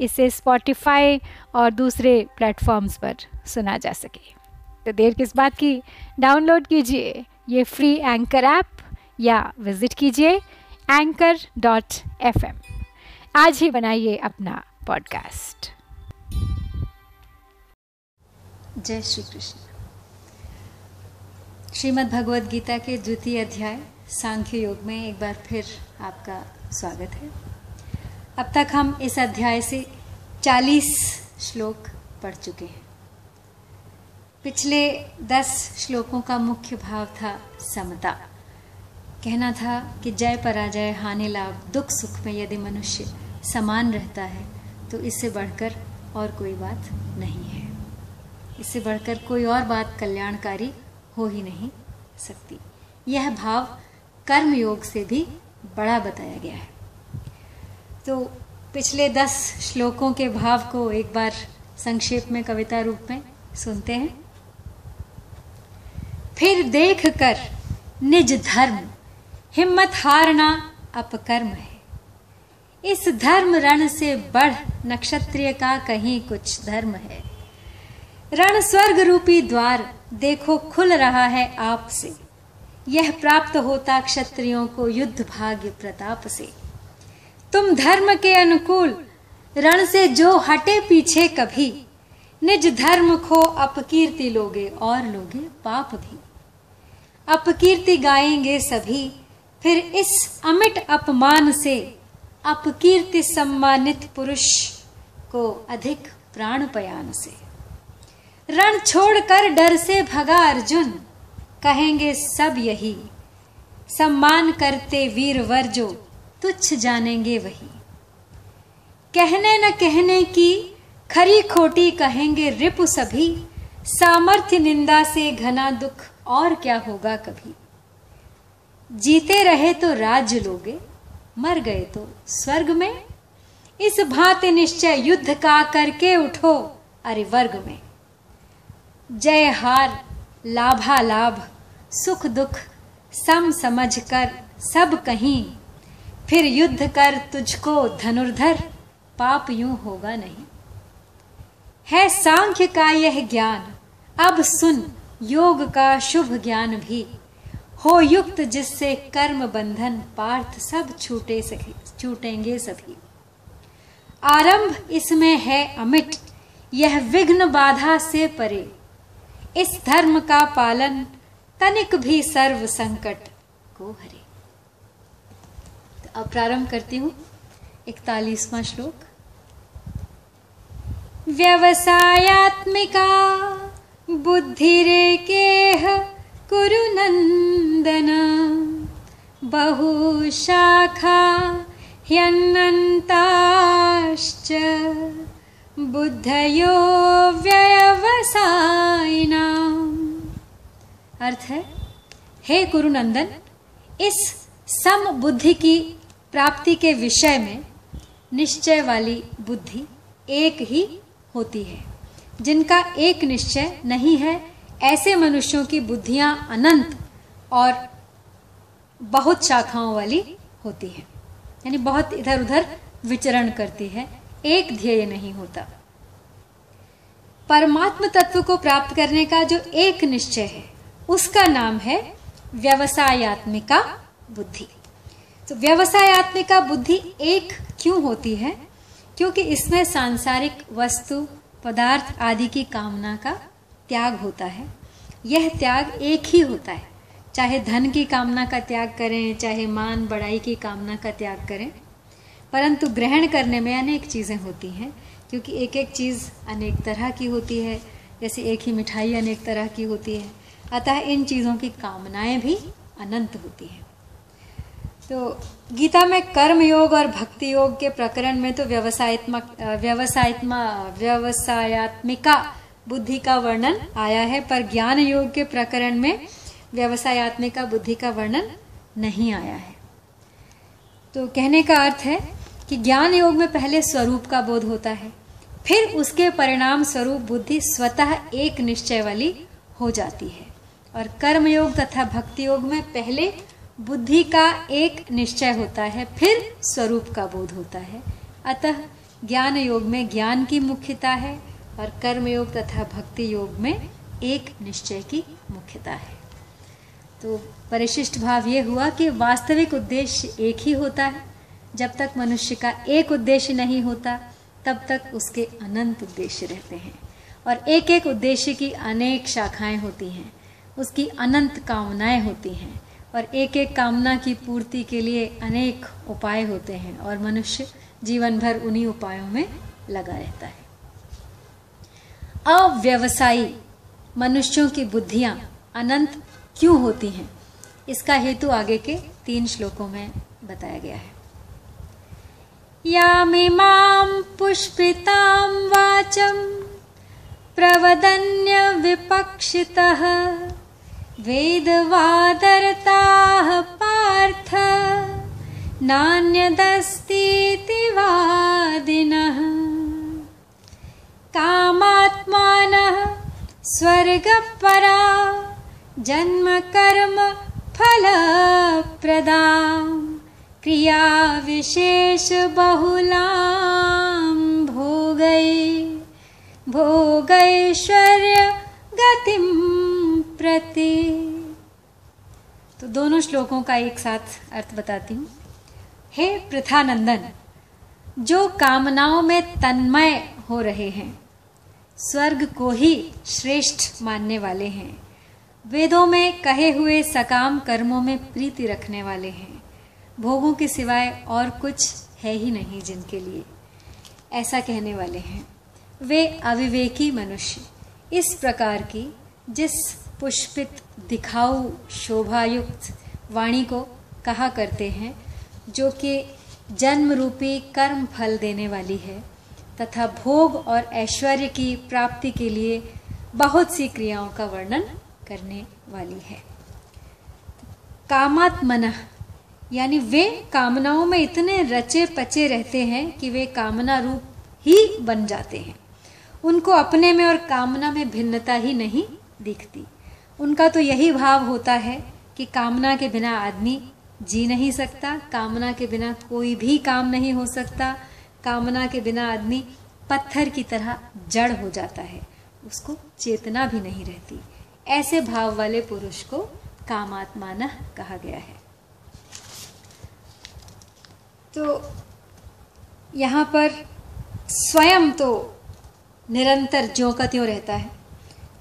इसे स्पॉटिफाई और दूसरे प्लेटफॉर्म्स पर सुना जा सके। तो देर किस बात की? डाउनलोड कीजिए ये फ्री एंकर ऐप या विज़िट कीजिए एंकर डॉट एफ़ एम आज ही बनाइए अपना पॉडकास्ट जय श्री कृष्ण। श्रीमद् भगवद गीता के द्वितीय अध्याय सांख्य योग में एक बार फिर आपका स्वागत है। अब तक हम इस अध्याय से 40 श्लोक पढ़ चुके हैं। पिछले 10 श्लोकों का मुख्य भाव था समता। कहना था कि जय पराजय, हानि लाभ, दुख सुख में यदि मनुष्य समान रहता है तो इससे बढ़कर और कोई बात नहीं है। इससे बढ़कर कोई और बात कल्याणकारी हो ही नहीं सकती। यह भाव कर्म योग से भी बड़ा बताया गया है। तो पिछले दस श्लोकों के भाव को एक बार संक्षेप में कविता रूप में सुनते हैं। फिर देख कर निज धर्म, हिम्मत हारना अपकर्म है। इस धर्म रण से बढ़ नक्षत्रिय का कहीं कुछ धर्म है। रण स्वर्ग रूपी द्वार देखो खुल रहा है आपसे। यह प्राप्त होता क्षत्रियों को युद्ध भाग्य प्रताप से। तुम धर्म के अनुकूल, रण से जो हटे पीछे कभी, निज धर्म खो अपकीर्ति लोगे और लोगे पाप भी। अपकीर्ति गाएँगे सभी, फिर इस अमिट अपमान से अपकीर्ति सम्मानित पुरुष को अधिक प्राण पयान से। रण छोड़कर डर से भगा अर्जुन, कहेंगे सब यही, सम्मान करते वीर वर्जो तुच्छ जानेंगे वही। कहने न कहने की, खरी खोटी कहेंगे रिपु सभी। सामर्थ्य निंदा से घना दुख और क्या होगा कभी। जीते रहे तो राज्य लोगे, मर गए तो स्वर्ग में। इस भांति निश्चय युद्ध का करके उठो, अरे वर्ग में। जय हार लाभा लाभ सुख दुख, सम समझ कर सब कहीं। फिर युद्ध कर तुझको धनुर्धर। पाप यूँ होगा नहीं। है सांख्य का यह ज्ञान। अब सुन, योग का शुभ ज्ञान भी। हो युक्त जिससे कर्म बंधन पार्थ सब छूटे सके छूटेंगे सभी। आरंभ इसमें है अमिट, यह विघ्न बाधा से परे। इस धर्म का पालन, तनिक भी सर्व संकट को हरे। प्रारंभ करती हूँ। इकतालीसवां श्लोक। व्यवसायत्मिका बुद्धिरेकेह कुरु नंदन बहुशाखा ह्यन्नन्ताश्च। बुद्धयो व्यवसायिना अर्थ है, हे कुरुनंदन इस सम बुद्धि की प्राप्ति के विषय में निश्चय वाली बुद्धि एक ही होती है। जिनका एक निश्चय नहीं है, ऐसे मनुष्यों की बुद्धियाँ अनंत और बहुत शाखाओं वाली होती है। यानी बहुत इधर उधर विचरण करती है, एक ध्येय नहीं होता। परमात्म तत्व को प्राप्त करने का जो एक निश्चय है, उसका नाम है व्यवसायत्मिका बुद्धि। तो व्यवसायत्मिका बुद्धि एक क्यों होती है? क्योंकि इसमें सांसारिक वस्तु, पदार्थ आदि की कामना का त्याग होता है। यह त्याग एक ही होता है। चाहे धन की कामना का त्याग करें, चाहे मान, बड़ाई की कामना का त्याग करें। परंतु ग्रहण करने में अनेक चीज़ें होती हैं, क्योंकि एक एक चीज़ अनेक तरह की होती है, जैसे एक ही मिठाई अनेक तरह की होती है। अतः इन चीज़ों की कामनाएँ भी अनंत होती हैं। तो गीता में कर्म योग और भक्ति योग के प्रकरण में तो व्यवसायत्मक व्यवसायत्मा, व्यवसायत्मिका बुद्धि का वर्णन आया है, पर ज्ञान योग के प्रकरण में व्यवसायत्मिका बुद्धि का वर्णन नहीं आया है। तो कहने का अर्थ है कि ज्ञान योग में पहले स्वरूप का बोध होता है, फिर उसके परिणाम स्वरूप बुद्धि स्वतः एक निश्चय वाली हो जाती है। और कर्म योग तथा भक्ति योग में पहले बुद्धि का एक निश्चय होता है, फिर स्वरूप का बोध होता है। अतः ज्ञान योग में ज्ञान की मुख्यता है और कर्म योग तथा भक्ति योग में एक निश्चय की मुख्यता है। तो परिशिष्ट भाव ये हुआ कि वास्तविक उद्देश्य एक ही होता है। जब तक मनुष्य का एक उद्देश्य नहीं होता, तब तक उसके अनंत उद्देश्य रहते हैं। और एक एक उद्देश्य की अनेक शाखाएँ होती हैं। उसकी अनंत कामनाएँ होती हैं। और एक एक कामना की पूर्ति के लिए अनेक उपाय होते हैं और मनुष्य जीवन भर उन्हीं उपायों में लगा रहता है। अव्यवसायी मनुष्यों की बुद्धियाँ अनंत क्यों होती हैं? इसका हेतु आगे के तीन श्लोकों में बताया गया है। यामिमां पुष्पितां वाचं प्रवदन्य विपक्षितः वेदवादरताः पार्थ नान्यदस्तीति वादिनः। कामात्मानः स्वर्गपरा जन्मकर्म फलप्रदां। क्रियाविशेषबहुलां भोगै भोगैश्वर्य गतिम प्रति। तो दोनों श्लोकों का एक साथ अर्थ बताती हूँ। हे प्रथानंदन, जो कामनाओं में तन्मय हो रहे हैं, स्वर्ग को ही श्रेष्ठ मानने वाले हैं, वेदों में कहे हुए सकाम कर्मों में प्रीति रखने वाले हैं, भोगों के सिवाय और कुछ है ही नहीं जिनके लिए। ऐसा कहने वाले हैं, वे अविवेकी मनुष्य, इस प्रकार की जिस पुष्पित दिखाऊ शोभायुक्त वाणी को कहा करते हैं, जो कि जन्म रूपी कर्म फल देने वाली है, तथा भोग और ऐश्वर्य की प्राप्ति के लिए बहुत सी क्रियाओं का वर्णन करने वाली है। कामात्मन यानी वे कामनाओं में इतने रचे पचे रहते हैं कि वे कामना रूप ही बन जाते हैं। उनको अपने में और कामना में भिन्नता ही नहीं दिखती। उनका तो यही भाव होता है कि कामना के बिना आदमी जी नहीं सकता, कामना के बिना कोई भी काम नहीं हो सकता, कामना के बिना आदमी पत्थर की तरह जड़ हो जाता है, उसको चेतना भी नहीं रहती। ऐसे भाव वाले पुरुष को कामात्मान कहा गया है। तो यहाँ पर स्वयं तो निरंतर ज्यों का त्यों रहता है।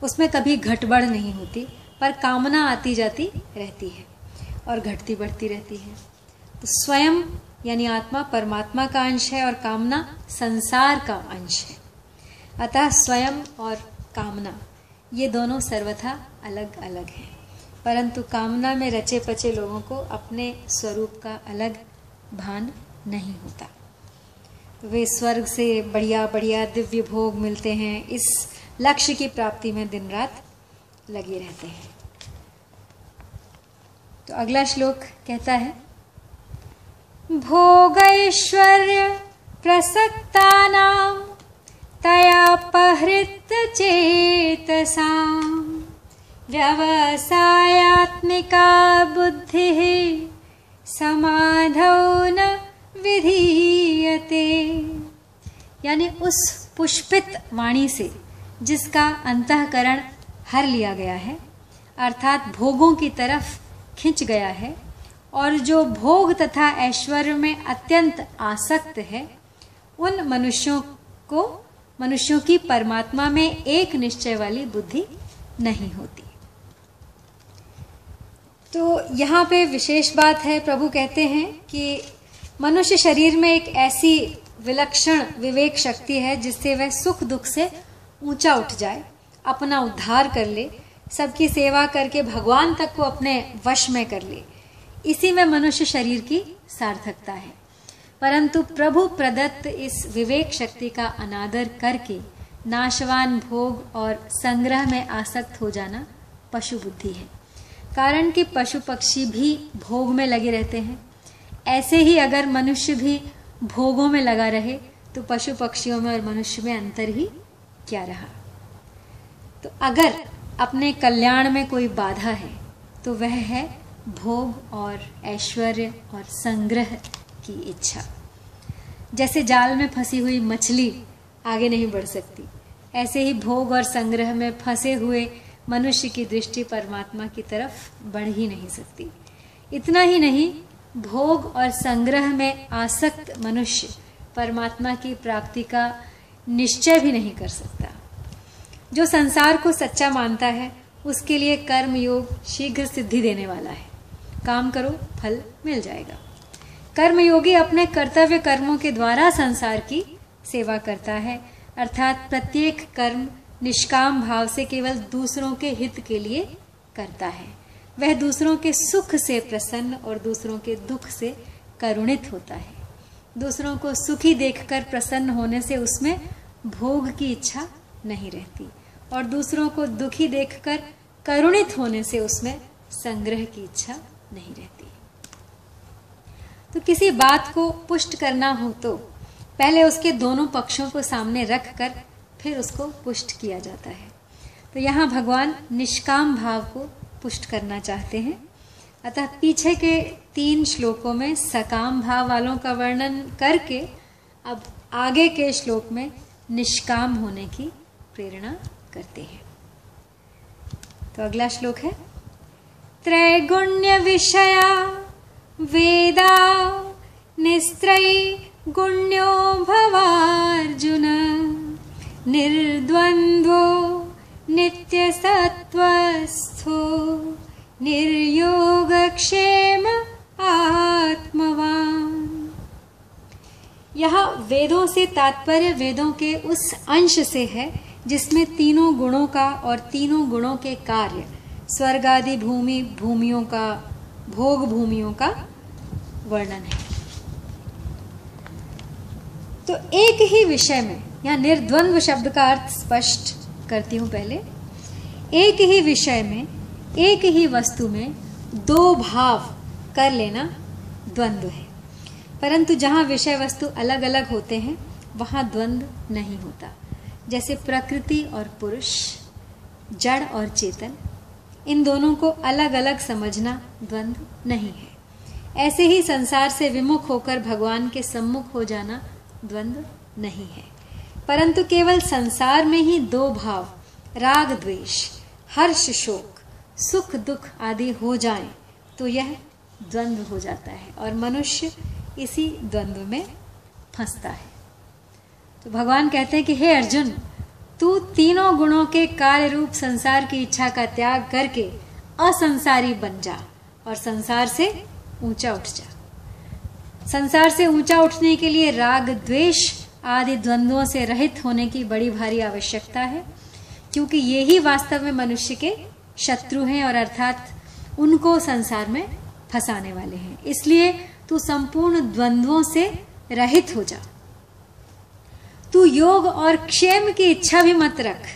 उसमें कभी घटबढ़ नहीं होती, पर कामना आती जाती रहती है और घटती बढ़ती रहती है। तो स्वयं यानी आत्मा परमात्मा का अंश है और कामना संसार का अंश है। अतः स्वयं और कामना, ये दोनों सर्वथा अलग अलग हैं। परंतु कामना में रचे पचे लोगों को अपने स्वरूप का अलग भान नहीं होता। वे स्वर्ग से बढ़िया बढ़िया दिव्य भोग मिलते हैं, इस लक्ष्य की प्राप्ति में दिन रात लगे रहते हैं। तो अगला श्लोक कहता है, भोगैश्वर्य प्रसक्ता नाम तयापहृत चेतसा। व्यवसायत्मिका बुद्धि समाधौ न विधीयते। यानी उस पुष्पित वाणी से जिसका अंतकरण हर लिया गया है, अर्थात भोगों की तरफ़ खिंच गया है, और जो भोग तथा ऐश्वर्य में अत्यंत आसक्त है, उन मनुष्यों को, मनुष्यों की परमात्मा में एक निश्चय वाली बुद्धि नहीं होती। तो यहाँ पे विशेष बात है, प्रभु कहते हैं कि मनुष्य शरीर में एक ऐसी विलक्षण विवेक शक्ति है जिससे वह सुख दुख से ऊँचा उठ जाए, अपना उद्धार कर ले, सबकी सेवा करके भगवान तक को अपने वश में कर ले। इसी में मनुष्य शरीर की सार्थकता है। परंतु प्रभु प्रदत्त इस विवेक शक्ति का अनादर करके नाशवान भोग और संग्रह में आसक्त हो जाना पशु बुद्धि है। कारण कि पशु पक्षी भी भोग में लगे रहते हैं। ऐसे ही अगर मनुष्य भी भोगों में लगा रहे तो पशु पक्षियों में और मनुष्य में अंतर ही क्या रहा? तो अगर अपने कल्याण में कोई बाधा है तो वह है भोग और ऐश्वर्य और संग्रह की इच्छा। जैसे जाल में फंसी हुई मछली आगे नहीं बढ़ सकती, ऐसे ही भोग और संग्रह में फंसे हुए मनुष्य की दृष्टि परमात्मा की तरफ़ बढ़ ही नहीं सकती। इतना ही नहीं, भोग और संग्रह में आसक्त मनुष्य परमात्मा की प्राप्ति का निश्चय भी नहीं कर सकता। जो संसार को सच्चा मानता है, उसके लिए कर्म योग शीघ्र सिद्धि देने वाला है। काम करो, फल मिल जाएगा। कर्मयोगी अपने कर्तव्य कर्मों के द्वारा संसार की सेवा करता है, अर्थात प्रत्येक कर्म निष्काम भाव से केवल दूसरों के हित के लिए करता है। वह दूसरों के सुख से प्रसन्न और दूसरों के दुख से करुणित होता है। दूसरों को सुखी देखकर प्रसन्न होने से उसमें भोग की इच्छा नहीं रहती और दूसरों को दुखी देखकर करुणित होने से उसमें संग्रह की इच्छा नहीं रहती। तो किसी बात को पुष्ट करना हो तो पहले उसके दोनों पक्षों को सामने रख कर फिर उसको पुष्ट किया जाता है। तो यहाँ भगवान निष्काम भाव को पुष्ट करना चाहते हैं। अतः पीछे के तीन श्लोकों में सकाम भाव वालों का वर्णन करके अब आगे के श्लोक में निष्काम होने की प्रेरणा करते हैं। तो अगला श्लोक है, त्रैगुण्य विषया वेदा निस्त्रय गुण्यो भवार्जुन, निर्द्वन्द्वो नित्यसत्त्वस्थो। निर्योगक्षेम आत्मवान। यह वेदों से तात्पर्य वेदों के उस अंश से है, जिसमें तीनों गुणों का और तीनों गुणों के कार्य स्वर्ग आदि भूमि, भूमियों का, भोग भूमियों का वर्णन है। तो एक ही विषय में यहाँ निर्द्वंद्व शब्द का अर्थ स्पष्ट करती हूँ पहले, एक ही विषय में एक ही वस्तु में दो भाव कर लेना द्वंद्व है। परंतु जहाँ विषय वस्तु अलग अलग होते हैं, वहाँ द्वंद्व नहीं होता। जैसे प्रकृति और पुरुष, जड़ और चेतन, इन दोनों को अलग अलग समझना द्वंद्व नहीं है। ऐसे ही संसार से विमुख होकर भगवान के सम्मुख हो जाना द्वंद्व नहीं है। परंतु केवल संसार में ही दो भाव, राग द्वेष, हर्ष शोक सुख दुख आदि हो जाए तो यह द्वंद्व हो जाता है और मनुष्य इसी द्वंद्व में फंसता है। तो भगवान कहते हैं कि, हे अर्जुन, तू तीनों गुणों के कार्य रूप संसार की इच्छा का त्याग करके असंसारी बन जा और संसार से ऊँचा उठ जा। संसार से ऊँचा उठने के लिए राग, द्वेष आदि द्वंद्वों से रहित होने की बड़ी भारी आवश्यकता है, क्योंकि ये ही वास्तव में मनुष्य के शत्रु हैं और अर्थात उनको संसार में फंसाने वाले हैं। इसलिए तू संपूर्ण द्वंद्वों से रहित हो जा। तू योग और क्षेम की इच्छा भी मत रख,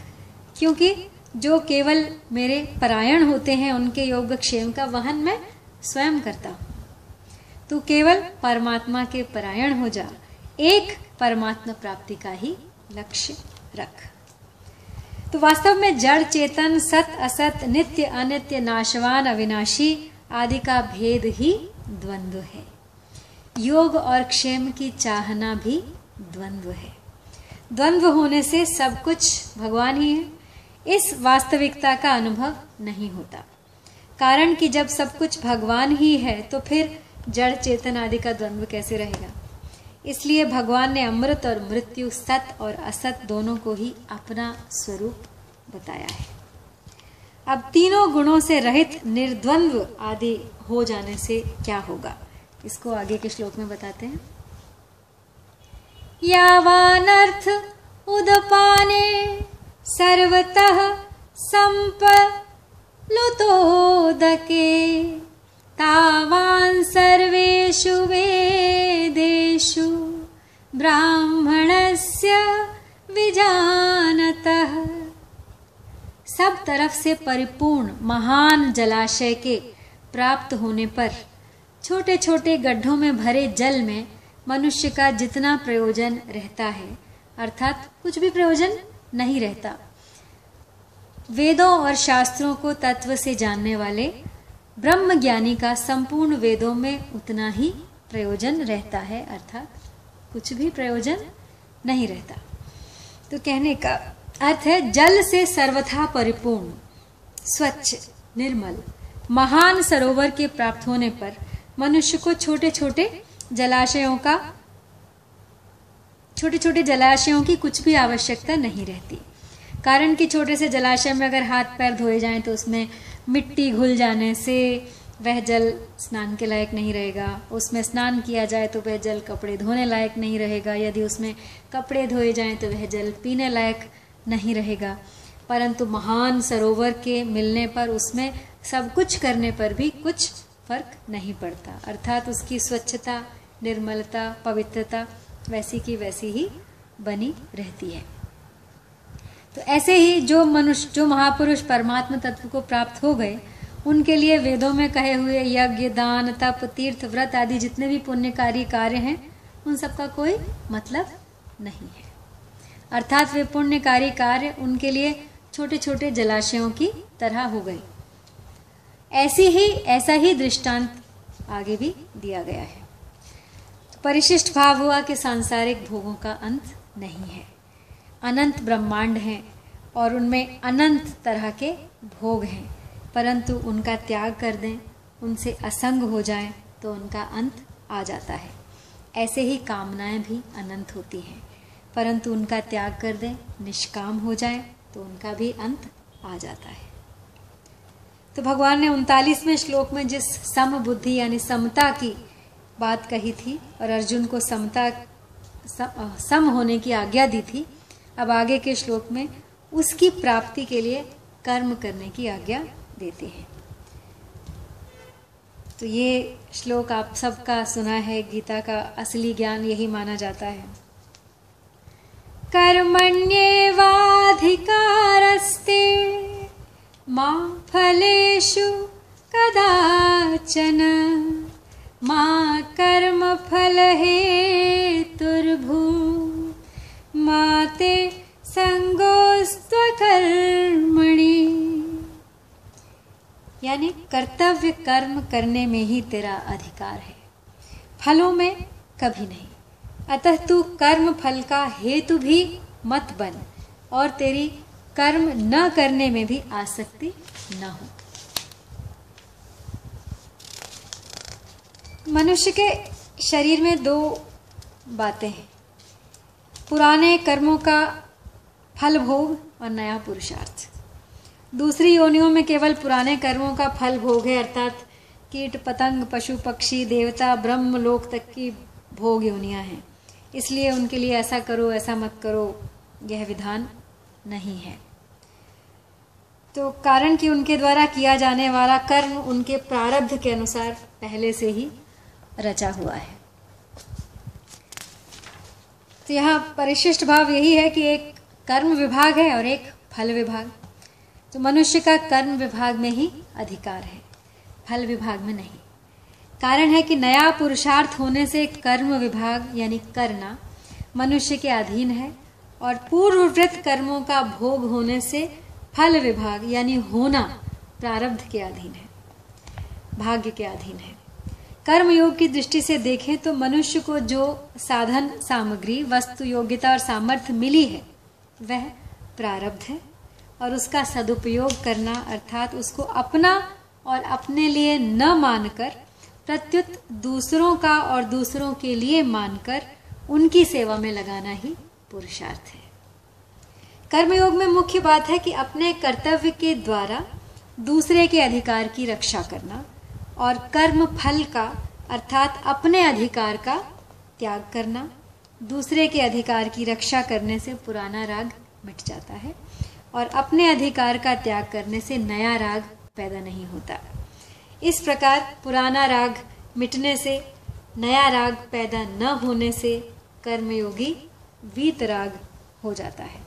क्योंकि जो केवल मेरे परायण होते हैं, उनके योग क्षेम का वहन मैं स्वयं करता हूँ। तू केवल परमात्मा के परायण हो जा। एक परमात्मा प्राप्ति का ही लक्ष्य रख। तो वास्तव में जड़ चेतन, सत असत, नित्य अनित्य, नाशवान, अविनाशी आदि का भेद ही द्वंद्व है। योग और क्षेम की चाहना भी द्वंद्व है। द्वंद्व होने से सब कुछ भगवान ही है। इस वास्तविकता का अनुभव नहीं होता। कारण कि जब सब कुछ भगवान ही है तो फिर जड़ चेतन आदि का द्वंद्व कैसे रहेगा? इसलिए भगवान ने अमृत और मृत्यु, सत और असत दोनों को ही अपना स्वरूप बताया है। अब तीनों गुणों से रहित निर्द्वंद्व आदि हो जाने से क्या होगा? इसको आगे के श्लोक में बताते हैं। यावानर्थ उदपाने सर्वतः संपलुतोदके। तावान् सर्वेषु वेदेषु ब्राह्मणस्य विजानतः। सब तरफ़ से परिपूर्ण महान जलाशय के प्राप्त होने पर छोटे छोटे गड्ढों में भरे जल में मनुष्य का जितना प्रयोजन रहता है, अर्थात कुछ भी प्रयोजन नहीं रहता। वेदों और शास्त्रों को तत्व से जानने वाले ब्रह्म ज्ञानी का संपूर्ण वेदों में उतना ही प्रयोजन रहता है, अर्थात कुछ भी प्रयोजन नहीं रहता। तो कहने का अर्थ है, जल से सर्वथा परिपूर्ण, स्वच्छ, निर्मल, महान सरोवर के प्राप्त होने पर मनुष्य को छोटे छोटे जलाशयों का छोटे छोटे जलाशयों की कुछ भी आवश्यकता नहीं रहती। कारण कि छोटे से जलाशय में अगर हाथ पैर धोए जाएँ तो उसमें मिट्टी घुल जाने से वह जल स्नान के लायक नहीं रहेगा। उसमें स्नान किया जाए तो वह जल कपड़े धोने लायक नहीं रहेगा। यदि उसमें कपड़े धोए जाएँ तो वह जल पीने लायक नहीं रहेगा। परंतु महान सरोवर के मिलने पर, उसमें सब कुछ करने पर भी कुछ फ़र्क नहीं पड़ता। अर्थात उसकी स्वच्छता, निर्मलता, पवित्रता वैसी की वैसी ही बनी रहती है। तो ऐसे ही जो मनुष्य, जो महापुरुष परमात्मा तत्व को प्राप्त हो गए, उनके लिए वेदों में कहे हुए यज्ञ, दान, तप, तीर्थ, व्रत आदि जितने भी पुण्यकारी कार्य हैं, उन सब का कोई मतलब नहीं है। अर्थात वे पुण्यकारी कार्य उनके लिए छोटे छोटे जलाशयों की तरह हो गए। ऐसी ही, ऐसा ही दृष्टांत आगे भी दिया गया है। तो परिशिष्ट भाव हुआ कि सांसारिक भोगों का अंत नहीं है। अनंत ब्रह्मांड हैं और उनमें अनंत तरह के भोग हैं। परंतु उनका त्याग कर दें, उनसे असंग हो जाएँ तो उनका अंत आ जाता है। ऐसे ही कामनाएँ भी अनंत होती हैं। परंतु उनका त्याग कर दें, निष्काम हो जाए तो उनका भी अंत आ जाता है। तो भगवान ने उनतालीसवें श्लोक में जिस सम बुद्धि यानी समता की बात कही थी और अर्जुन को समता सम होने की आज्ञा दी थी अब आगे के श्लोक में उसकी प्राप्ति के लिए कर्म करने की आज्ञा देते हैं। तो ये श्लोक आप सबका सुना है, गीता का असली ज्ञान यही माना जाता है। कर्मण्येवाधिकारस्ते मा फलेषु कदाचन, मा कर्मफलहेतुर्भू मा ते संगोस्त्वकर्मणि। यानी कर्तव्य कर्म करने में ही तेरा अधिकार है। फलों में कभी नहीं। अतः तू कर्म फल का हेतु भी मत बन और तेरी कर्म न करने में भी आसक्ति न हो। मनुष्य के शरीर में दो बातें हैं। पुराने कर्मों का फल भोग और नया पुरुषार्थ। दूसरी योनियों में केवल पुराने कर्मों का फल भोग है, अर्थात कीट, पतंग, पशु, पक्षी, देवता, ब्रह्म, लोक तक की भोग योनियाँ हैं। इसलिए उनके लिए ऐसा करो, ऐसा मत करो, यह विधान नहीं है। तो कारण कि उनके द्वारा किया जाने वाला कर्म उनके प्रारब्ध के अनुसार पहले से ही रचा हुआ है। तो यहाँ परिशिष्ट भाव यही है कि एक कर्म विभाग है और एक फल विभाग। तो मनुष्य का कर्म विभाग में ही अधिकार है, फल विभाग में नहीं। कारण है कि नया पुरुषार्थ होने से कर्म विभाग यानी करना मनुष्य के अधीन है और पूर्ववृत कर्मों का भोग होने से फल विभाग यानी होना प्रारब्ध के अधीन है, भाग्य के अधीन है। कर्म योग की दृष्टि से देखें तो मनुष्य को जो साधन, सामग्री, वस्तु, योग्यता और सामर्थ्य मिली है, वह प्रारब्ध है और उसका सदुपयोग करना अर्थात उसको अपना और अपने लिए न मानकर, प्रत्युत दूसरों का और दूसरों के लिए मानकर उनकी सेवा में लगाना ही पुरुषार्थ है। कर्मयोग में मुख्य बात है कि अपने कर्तव्य के द्वारा दूसरे के अधिकार की रक्षा करना और कर्म फल का, अर्थात अपने अधिकार का, त्याग करना। दूसरे के अधिकार की रक्षा करने से पुराना राग मिट जाता है और अपने अधिकार का त्याग करने से नया राग पैदा नहीं होता। इस प्रकार पुराना राग मिटने से, नया राग पैदा न होने से कर्मयोगी वीतराग हो जाता है।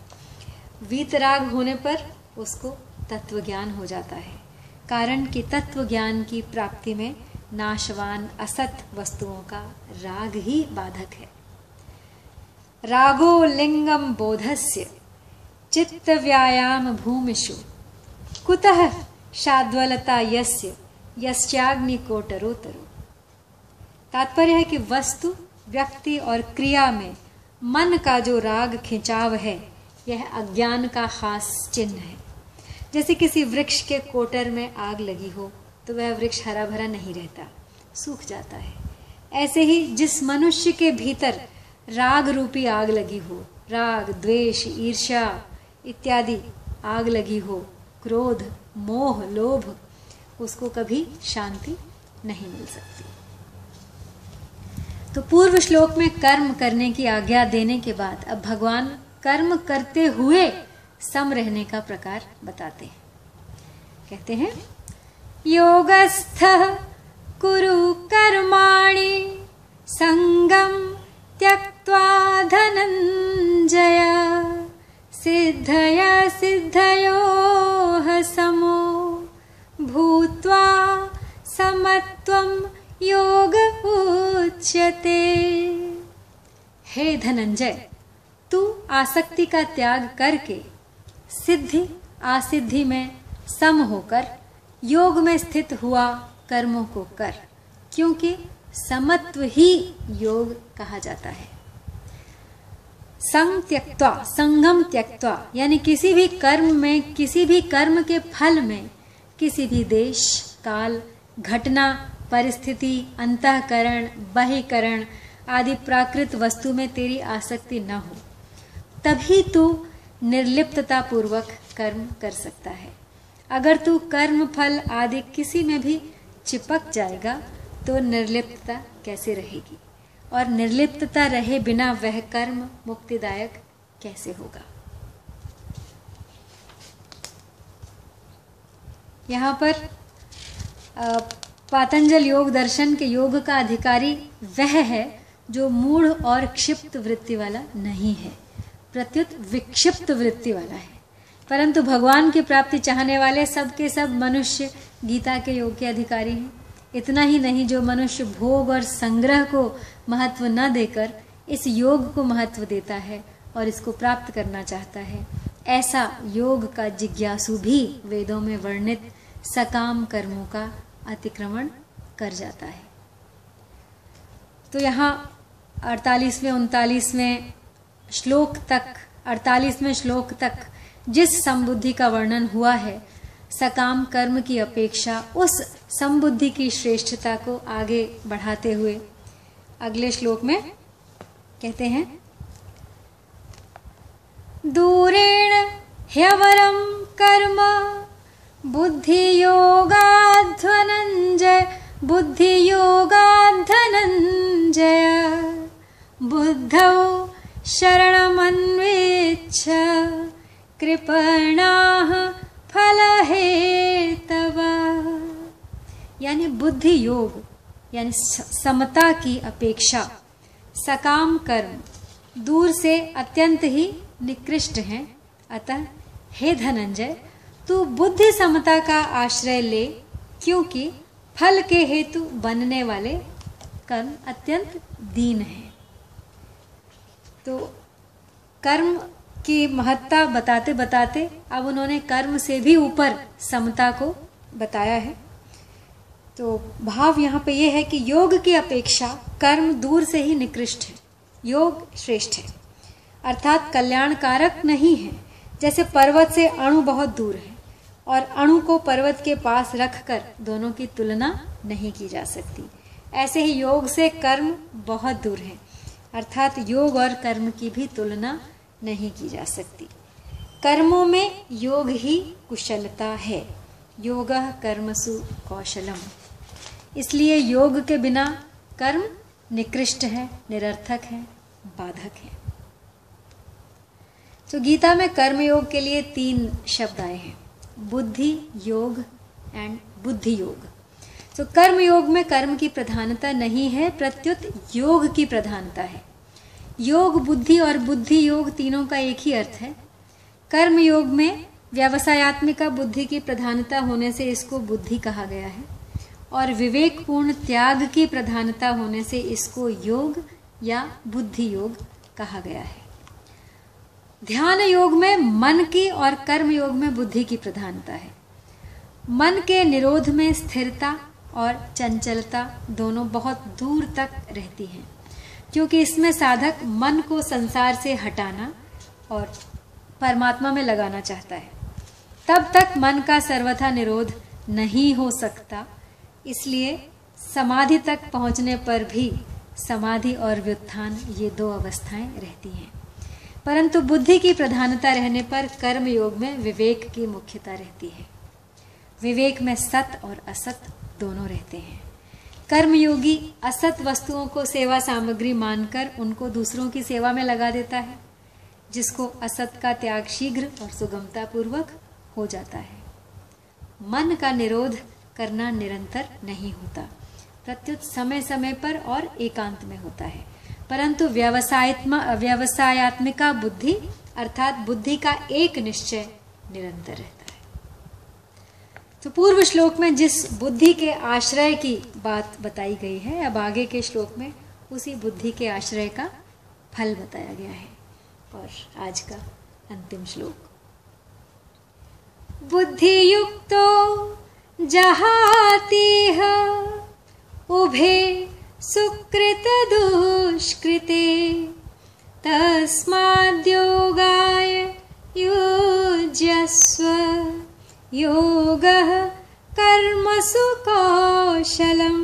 वीतराग होने पर उसको तत्व ज्ञान हो जाता है। कारण कि तत्व ज्ञान की प्राप्ति में नाशवान असत वस्तुओं का राग ही बाधक है। रागो लिंगम बोधस्य, चित्त व्यायाम भूमिषु। कुतः शाद्वलता यस्य कोटरोतरो। तात्पर्य है कि वस्तु, व्यक्ति और क्रिया में मन का जो राग खिंचाव है, यह अज्ञान का खास चिन्ह है। जैसे किसी वृक्ष के कोटर में आग लगी हो तो वह वृक्ष हरा भरा नहीं रहता, सूख जाता है। ऐसे ही जिस मनुष्य के भीतर राग रूपी आग लगी हो, राग, द्वेष, ईर्ष्या इत्यादि आग लगी हो, क्रोध, मोह, लोभ, उसको कभी शांति नहीं मिल सकती। तो पूर्व श्लोक में कर्म करने की आज्ञा देने के बाद अब भगवान कर्म करते हुए सम रहने का प्रकार बताते हैं। कहते हैं, योगस्थ कुरु कर्माणि संगम त्यक्त्वा धनंजय सिद्धया सिद्धयो समो भूत्वा समत्वम योग उच्यते। हे धनंजय तू आसक्ति का त्याग करके सिद्धि आसिद्धि में सम होकर, योग में स्थित हुआ कर्मों को कर, क्योंकि समत्व ही योग कहा जाता है। संग त्यक्वा संगम त्यक्वा यानी किसी भी कर्म में, किसी भी कर्म के फल में, किसी भी देश, काल, घटना, परिस्थिति, अंतकरण, बहिकरण आदि प्राकृत वस्तु में तेरी आसक्ति न हो, तभी तू निर्लिप्तता पूर्वक कर्म कर सकता है। अगर तू कर्म, फल आदि किसी में भी चिपक जाएगा तो निर्लिप्तता कैसे रहेगी? और निर्लिप्तता रहे बिना वह कर्म मुक्तिदायक कैसे होगा? यहाँ पर पातंजल योग दर्शन के योग का अधिकारी वह है जो मूढ़ और क्षिप्त वृत्ति वाला नहीं है। प्रत्युत विक्षिप्त वृत्ति वाला है। परंतु भगवान की प्राप्ति चाहने वाले सब के सब मनुष्य, गीता के योग के अधिकारी हैं। इतना ही नहीं, जो मनुष्य भोग और संग्रह को महत्व न देकर इस योग को महत्व देता है और इसको प्राप्त करना चाहता है। ऐसा योग का जिज्ञासु भी वेदों में वर्णित सकाम कर्मों का अतिक्रमण कर जाता है। तो यहाँ अड़तालीसवें, उनतालीसवें श्लोक तक, अड़तालीसवें श्लोक तक, जिस संबुद्धि का वर्णन हुआ है, सकाम कर्म की अपेक्षा उस समबुद्धि की श्रेष्ठता को आगे बढ़ाते हुए। अगले श्लोक में कहते हैं, दूरेण ह्यवरम कर्म बुद्धि योगाध्वनंजय बुद्धि योगाध्वनंजय बुद्धौ शरणमन्वेच्छ। कृपणाः फलहेतव। यानी बुद्धि योग यानी समता की अपेक्षा, सकाम कर्म, दूर से अत्यंत ही निकृष्ट हैं। अतः, हे धनंजय, तू बुद्धि समता का आश्रय ले, क्योंकि फल के हेतु बनने वाले कर्म अत्यंत दीन है। तो कर्म की महत्ता बताते बताते अब उन्होंने कर्म से भी ऊपर समता को बताया है। तो भाव यहाँ पे ये है कि योग की अपेक्षा कर्म दूर से ही निकृष्ट है, योग श्रेष्ठ है। अर्थात कल्याणकारक नहीं है, जैसे पर्वत से अणु बहुत दूर है और अणु को पर्वत के पास रखकर दोनों की तुलना नहीं की जा सकती। ऐसे ही योग से कर्म बहुत दूर है। अर्थात योग और कर्म की भी तुलना नहीं की जा सकती। कर्मों में योग ही कुशलता है। योग कर्मसु कौशलम। इसलिए योग के बिना कर्म निकृष्ट है, निरर्थक है, बाधक है। तो गीता में कर्म योग के लिए तीन शब्द आए हैं। बुद्धि योग एंड बुद्धि योग। तो कर्म योग में कर्म की प्रधानता नहीं है, प्रत्युत योग की प्रधानता है। योग, बुद्धि और बुद्धि योग तीनों का एक ही अर्थ है। कर्म योग में व्यवसायत्मिका बुद्धि की प्रधानता होने से इसको बुद्धि कहा गया है और विवेकपूर्ण त्याग की प्रधानता होने से इसको योग या बुद्धि योग कहा गया है। ध्यान योग में मन की और कर्म योग में बुद्धि की प्रधानता है। मन के निरोध में स्थिरता और चंचलता दोनों बहुत दूर तक रहती हैं। क्योंकि इसमें साधक मन को संसार से हटाना और परमात्मा में लगाना चाहता है। तब तक मन का सर्वथा निरोध नहीं हो सकता। इसलिए समाधि तक पहुँचने पर भी समाधि और व्युत्थान ये दो अवस्थाएँ रहती हैं। परंतु बुद्धि की प्रधानता रहने पर कर्म योग में विवेक की मुख्यता रहती है। विवेक में सत और असत दोनों रहते हैं। कर्मयोगी असत वस्तुओं को सेवा सामग्री मानकर उनको दूसरों की सेवा में लगा देता है, जिसको असत का त्याग शीघ्र और सुगमता पूर्वक हो जाता है। मन का निरोध करना निरंतर नहीं होता। प्रत्युत समय समय पर और एकांत में होता है। परंतु व्यवसायत्मा, व्यवसायत्मिका बुद्धि, अर्थात बुद्धि का एक निश्चय निरंतर है। तो पूर्व श्लोक में जिस बुद्धि के आश्रय की बात बताई गई है, अब आगे के श्लोक में उसी बुद्धि के आश्रय का फल बताया गया है। और आज का अंतिम श्लोक। बुद्धि युक्तो जहातीह उभे सुकृत दुष्कृते, तस्माद्योगाय युज्यस्व। योग कर्मसु कौशलम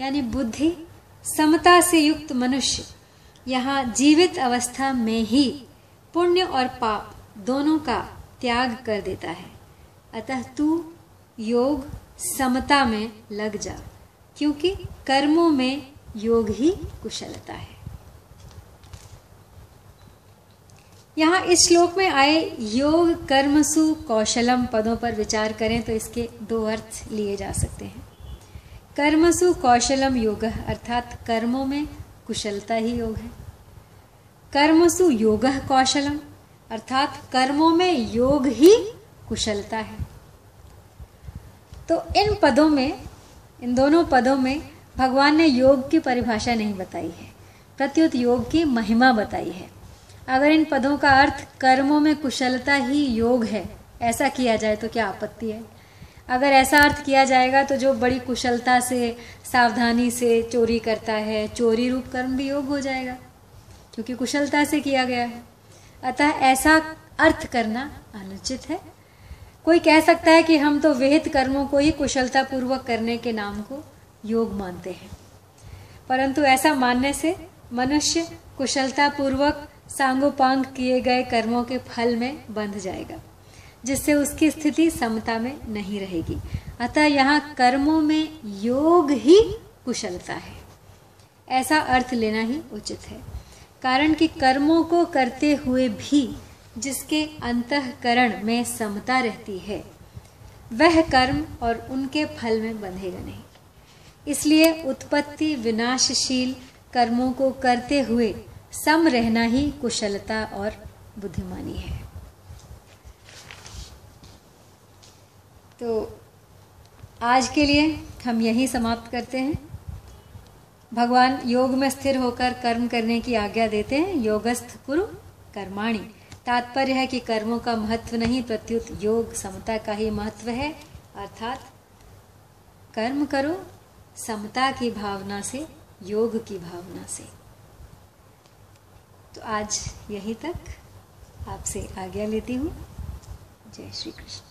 यानी बुद्धि समता से युक्त मनुष्य यहाँ जीवित अवस्था में ही पुण्य और पाप दोनों का त्याग कर देता है। अतः तू योग समता में लग जा, क्योंकि कर्मों में योग ही कुशलता है। यहाँ इस श्लोक में आए योग कर्मसु कौशलम पदों पर विचार करें तो इसके दो अर्थ लिए जा सकते हैं। कर्मसु कौशलम, योग, अर्थात कर्मों में कुशलता ही योग है। कर्मसु योग, कौशलम, अर्थात कर्मों में योग ही कुशलता है। तो इन पदों में, इन दोनों पदों में भगवान ने योग की परिभाषा नहीं बताई है। प्रत्युत योग की महिमा बताई है। अगर इन पदों का अर्थ कर्मों में कुशलता ही योग है, ऐसा किया जाए तो क्या आपत्ति है? अगर ऐसा अर्थ किया जाएगा तो जो बड़ी कुशलता से, सावधानी से चोरी करता है, चोरी रूप कर्म भी योग हो जाएगा, क्योंकि कुशलता से किया गया है। अतः ऐसा अर्थ करना अनुचित है। कोई कह सकता है कि हम तो विहित कर्मों को ही कुशलता पूर्वक करने के नाम को योग मानते हैं। परंतु ऐसा मानने से मनुष्य कुशलता पूर्वक सांगोपांग किए गए कर्मों के फल में बंध जाएगा, जिससे उसकी स्थिति समता में नहीं रहेगी। अतः यहाँ कर्मों में योग ही कुशलता है। ऐसा अर्थ लेना ही उचित है। कारण कि कर्मों को करते हुए भी जिसके अंतकरण में समता रहती है, वह कर्म और उनके फल में बंधेगा नहीं। इसलिए उत्पत्ति विनाशशील कर्मों को करते हुए सम रहना ही कुशलता और बुद्धिमानी है। तो आज के लिए हम यही समाप्त करते हैं। भगवान योग में स्थिर होकर कर्म करने की आज्ञा देते हैं, योगस्थ कुरु कर्माणी। तात्पर्य है कि कर्मों का महत्व नहीं, प्रत्युत योग समता का ही महत्व है। अर्थात कर्म करो, समता की भावना से, योग की भावना से। तो आज यहीं तक आपसे आज्ञा लेती हूँ। जय श्री कृष्ण।